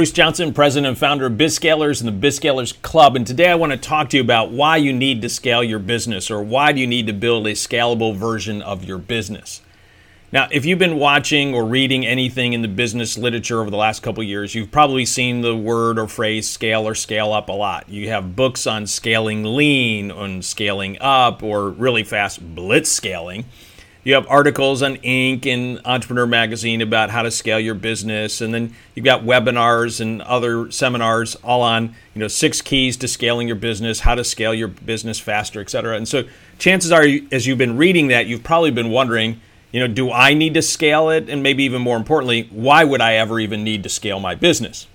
Bruce Johnson, president and founder of BizScalers and the BizScalers Club. And today I want to talk to you about why you need to scale your business or why do you need to build a scalable version of your business. Now, if you've been watching or reading anything in the business literature over the last couple years, you've probably seen the word or phrase scale or scale up a lot. You have books on scaling lean, on scaling up, or really fast blitz scaling. You have articles on Inc. and Entrepreneur Magazine about how to scale your business, and then you've got webinars and other seminars all on you know six keys to scaling your business, how to scale your business faster, et cetera. And so, chances are, as you've been reading that, you've probably been wondering, you know, do I need to scale it? And maybe even more importantly, why would I ever even need to scale my business?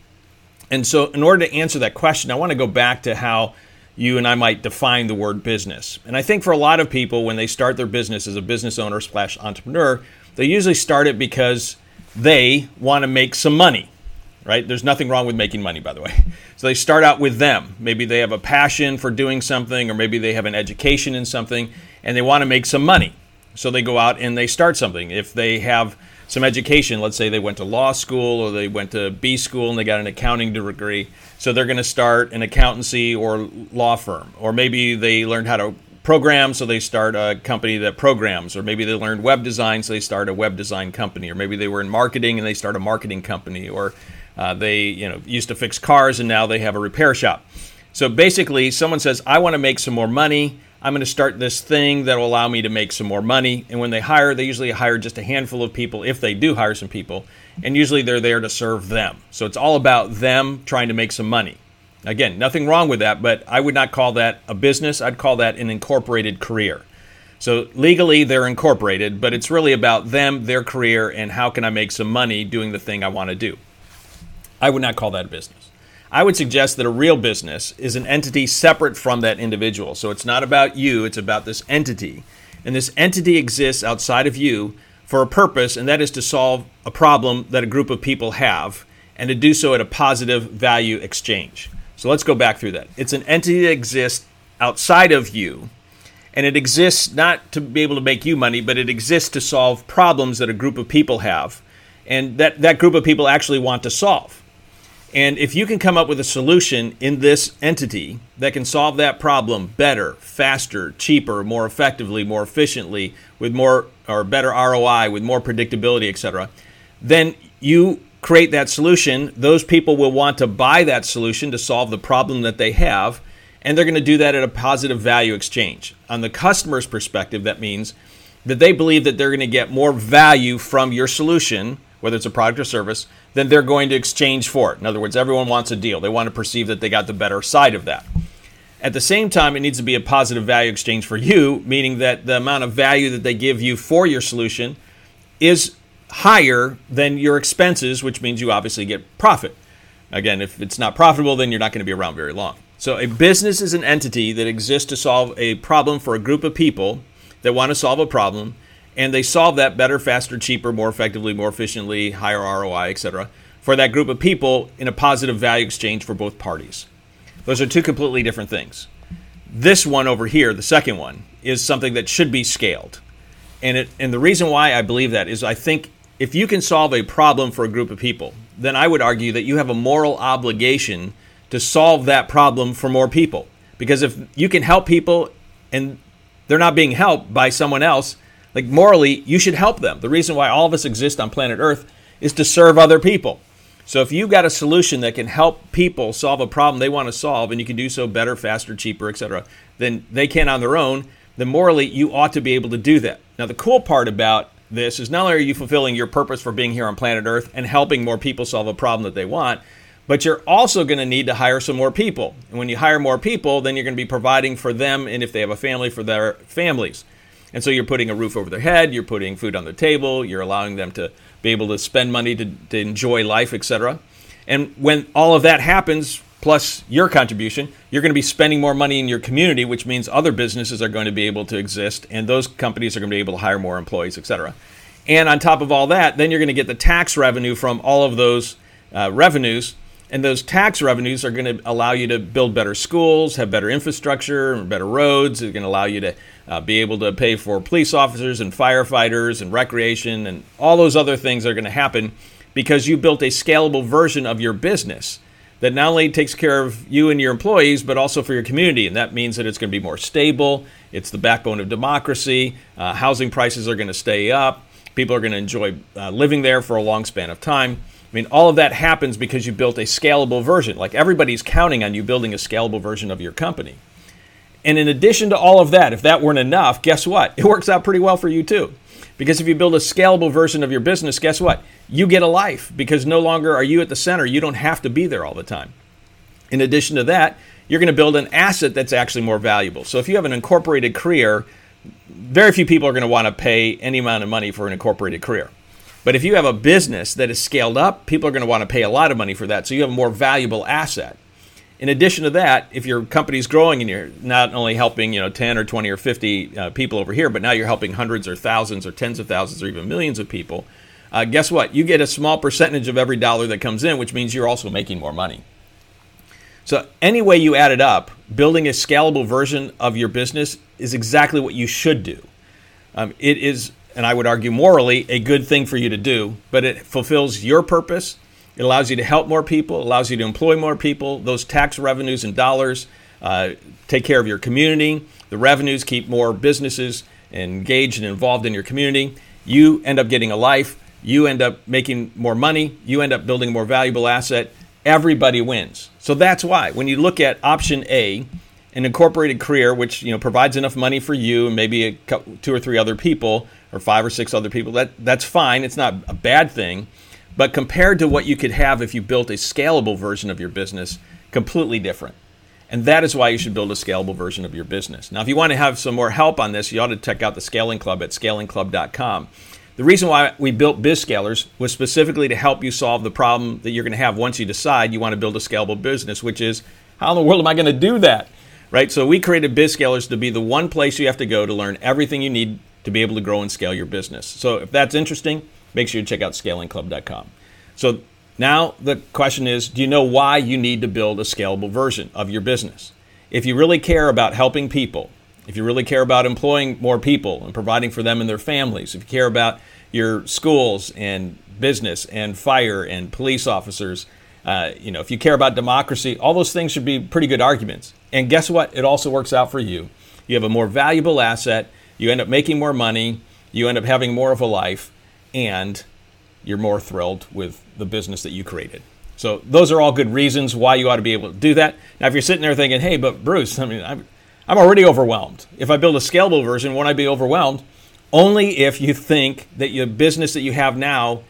And so, in order to answer that question, I want to go back to how you and I might define the word business. And I think for a lot of people, when they start their business as a business owner slash entrepreneur, they usually start it because they want to make some money, right? There's nothing wrong with making money, by the way. So they start out with them. Maybe they have a passion for doing something, or maybe they have an education in something, and they want to make some money. So they go out and they start something. If they have some education. Let's say they went to law school or they went to B school and they got an accounting degree. So they're going to start an accountancy or law firm. Or maybe they learned how to program, so they start a company that programs. Or maybe they learned web design, so they start a web design company. Or maybe they were in marketing and they start a marketing company. Or uh, they you know used to fix cars and now they have a repair shop. So basically, someone says, I want to make some more money. I'm going to start this thing that will allow me to make some more money. And when they hire, they usually hire just a handful of people, if they do hire some people. And usually they're there to serve them. So it's all about them trying to make some money. Again, nothing wrong with that, but I would not call that a business. I'd call that an incorporated career. So legally, they're incorporated, but it's really about them, their career, and how can I make some money doing the thing I want to do. I would not call that a business. I would suggest that a real business is an entity separate from that individual. So it's not about you, it's about this entity. And this entity exists outside of you for a purpose, and that is to solve a problem that a group of people have and to do so at a positive value exchange. So let's go back through that. It's an entity that exists outside of you, and it exists not to be able to make you money, but it exists to solve problems that a group of people have, and that that group of people actually want to solve. And if you can come up with a solution in this entity that can solve that problem better, faster, cheaper, more effectively, more efficiently, with more or better ROI, with more predictability, etc., then you create that solution. Those people will want to buy that solution to solve the problem that they have, and they're going to do that at a positive value exchange. On the customer's perspective, that means that they believe that they're going to get more value from your solution whether it's a product or service, then they're going to exchange for it. In other words, everyone wants a deal. They want to perceive that they got the better side of that. At the same time, it needs to be a positive value exchange for you, meaning that the amount of value that they give you for your solution is higher than your expenses, which means you obviously get profit. Again, if it's not profitable, then you're not going to be around very long. So, a business is an entity that exists to solve a problem for a group of people that want to solve a problem and they solve that better, faster, cheaper, more effectively, more efficiently, higher ROI, etc., for that group of people in a positive value exchange for both parties. Those are two completely different things. This one over here, the second one, is something that should be scaled. And it and the reason why I believe that is I think if you can solve a problem for a group of people, then I would argue that you have a moral obligation to solve that problem for more people. Because if you can help people and they're not being helped by someone else, like morally, you should help them. The reason why all of us exist on planet Earth is to serve other people. So if you've got a solution that can help people solve a problem they want to solve, and you can do so better, faster, cheaper, etc., than they can on their own, then morally you ought to be able to do that. Now the cool part about this is not only are you fulfilling your purpose for being here on planet Earth and helping more people solve a problem that they want, but you're also going to need to hire some more people. And when you hire more people, then you're going to be providing for them and if they have a family for their families. And so you're putting a roof over their head, you're putting food on the table, you're allowing them to be able to spend money to, to enjoy life, etc. And when all of that happens, plus your contribution, you're going to be spending more money in your community, which means other businesses are going to be able to exist, and those companies are going to be able to hire more employees, etc. And on top of all that, then you're going to get the tax revenue from all of those uh, revenues and those tax revenues are going to allow you to build better schools, have better infrastructure, better roads. It's going to allow you to uh, be able to pay for police officers and firefighters and recreation and all those other things that are going to happen because you built a scalable version of your business that not only takes care of you and your employees, but also for your community. And that means that it's going to be more stable. It's the backbone of democracy. Uh, housing prices are going to stay up. People are going to enjoy uh, living there for a long span of time. I mean, all of that happens because you built a scalable version. Like everybody's counting on you building a scalable version of your company. And in addition to all of that, if that weren't enough, guess what? It works out pretty well for you too. Because if you build a scalable version of your business, guess what? You get a life because no longer are you at the center. You don't have to be there all the time. In addition to that, you're going to build an asset that's actually more valuable. So if you have an incorporated career, very few people are going to want to pay any amount of money for an incorporated career. But if you have a business that is scaled up, people are going to want to pay a lot of money for that. So you have a more valuable asset. In addition to that, if your company is growing and you're not only helping, you know, 10 or 20 or 50 uh, people over here, but now you're helping hundreds or thousands or tens of thousands or even millions of people, uh, guess what? You get a small percentage of every dollar that comes in, which means you're also making more money. So, any way you add it up, building a scalable version of your business is exactly what you should do. Um, it is, and I would argue morally, a good thing for you to do, but it fulfills your purpose it allows you to help more people, allows you to employ more people. Those tax revenues and dollars uh, take care of your community. The revenues keep more businesses engaged and involved in your community. You end up getting a life. You end up making more money. You end up building a more valuable asset. Everybody wins. So that's why when you look at option A, an incorporated career, which you know provides enough money for you and maybe a couple, two or three other people or five or six other people, that that's fine. It's not a bad thing. But compared to what you could have if you built a scalable version of your business, completely different. And that is why you should build a scalable version of your business. Now, if you want to have some more help on this, you ought to check out the Scaling Club at scalingclub.com. The reason why we built BizScalers was specifically to help you solve the problem that you're going to have once you decide you want to build a scalable business, which is how in the world am I going to do that? Right? So we created BizScalers to be the one place you have to go to learn everything you need to be able to grow and scale your business. So if that's interesting, make sure you check out scalingclub.com. So now the question is do you know why you need to build a scalable version of your business? If you really care about helping people, if you really care about employing more people and providing for them and their families, if you care about your schools and business and fire and police officers, uh, you know, if you care about democracy, all those things should be pretty good arguments. And guess what? It also works out for you. You have a more valuable asset. You end up making more money. You end up having more of a life and you're more thrilled with the business that you created. So those are all good reasons why you ought to be able to do that. Now, if you're sitting there thinking, "Hey, but Bruce, I mean, I'm, I'm already overwhelmed. If I build a scalable version, won't I be overwhelmed?" Only if you think that your business that you have now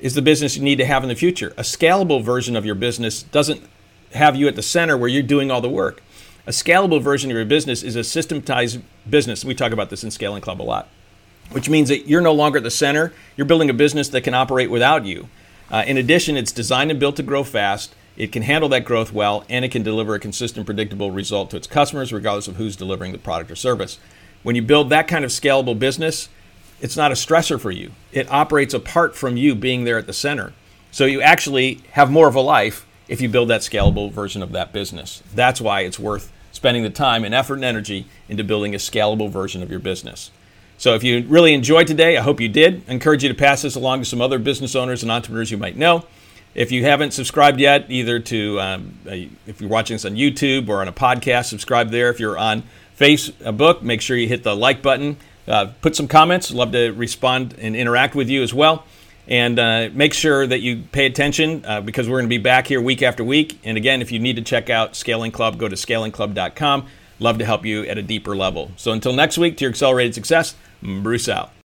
is the business you need to have in the future. A scalable version of your business doesn't have you at the center where you're doing all the work. A scalable version of your business is a systematized business. We talk about this in Scaling Club a lot which means that you're no longer at the center. You're building a business that can operate without you. Uh, in addition, it's designed and built to grow fast. It can handle that growth well, and it can deliver a consistent, predictable result to its customers, regardless of who's delivering the product or service. When you build that kind of scalable business, it's not a stressor for you. It operates apart from you being there at the center. So you actually have more of a life if you build that scalable version of that business. That's why it's worth spending the time and effort and energy into building a scalable version of your business. So if you really enjoyed today, I hope you did. I encourage you to pass this along to some other business owners and entrepreneurs you might know. If you haven't subscribed yet, either to um, if you're watching this on YouTube or on a podcast, subscribe there. If you're on Facebook, make sure you hit the like button. Uh, put some comments. Love to respond and interact with you as well. And uh, make sure that you pay attention uh, because we're going to be back here week after week. And again, if you need to check out Scaling Club, go to scalingclub.com. Love to help you at a deeper level. So until next week, to your accelerated success, Bruce out.